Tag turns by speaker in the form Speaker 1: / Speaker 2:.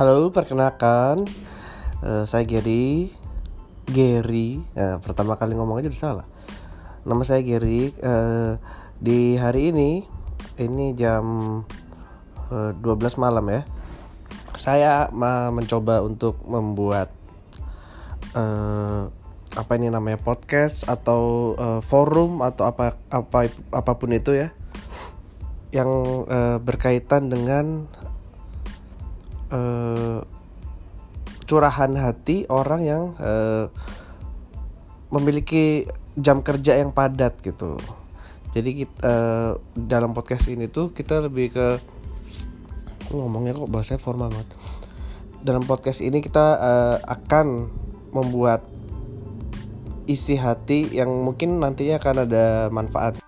Speaker 1: Halo, perkenalkan uh, saya Gary. Gary, uh, pertama kali ngomong aja udah salah. Nama saya Gary. Uh, di hari ini, ini jam uh, 12 malam ya. Saya mencoba untuk membuat uh, apa ini namanya podcast atau uh, forum atau apa apa apa pun itu ya yang uh, berkaitan dengan uh, curahan hati orang yang uh, memiliki jam kerja yang padat gitu. Jadi kita uh, dalam podcast ini tuh kita lebih ke ngomongnya kok bahasa formal banget. Dalam podcast ini kita uh, akan membuat isi hati yang mungkin nantinya akan ada manfaat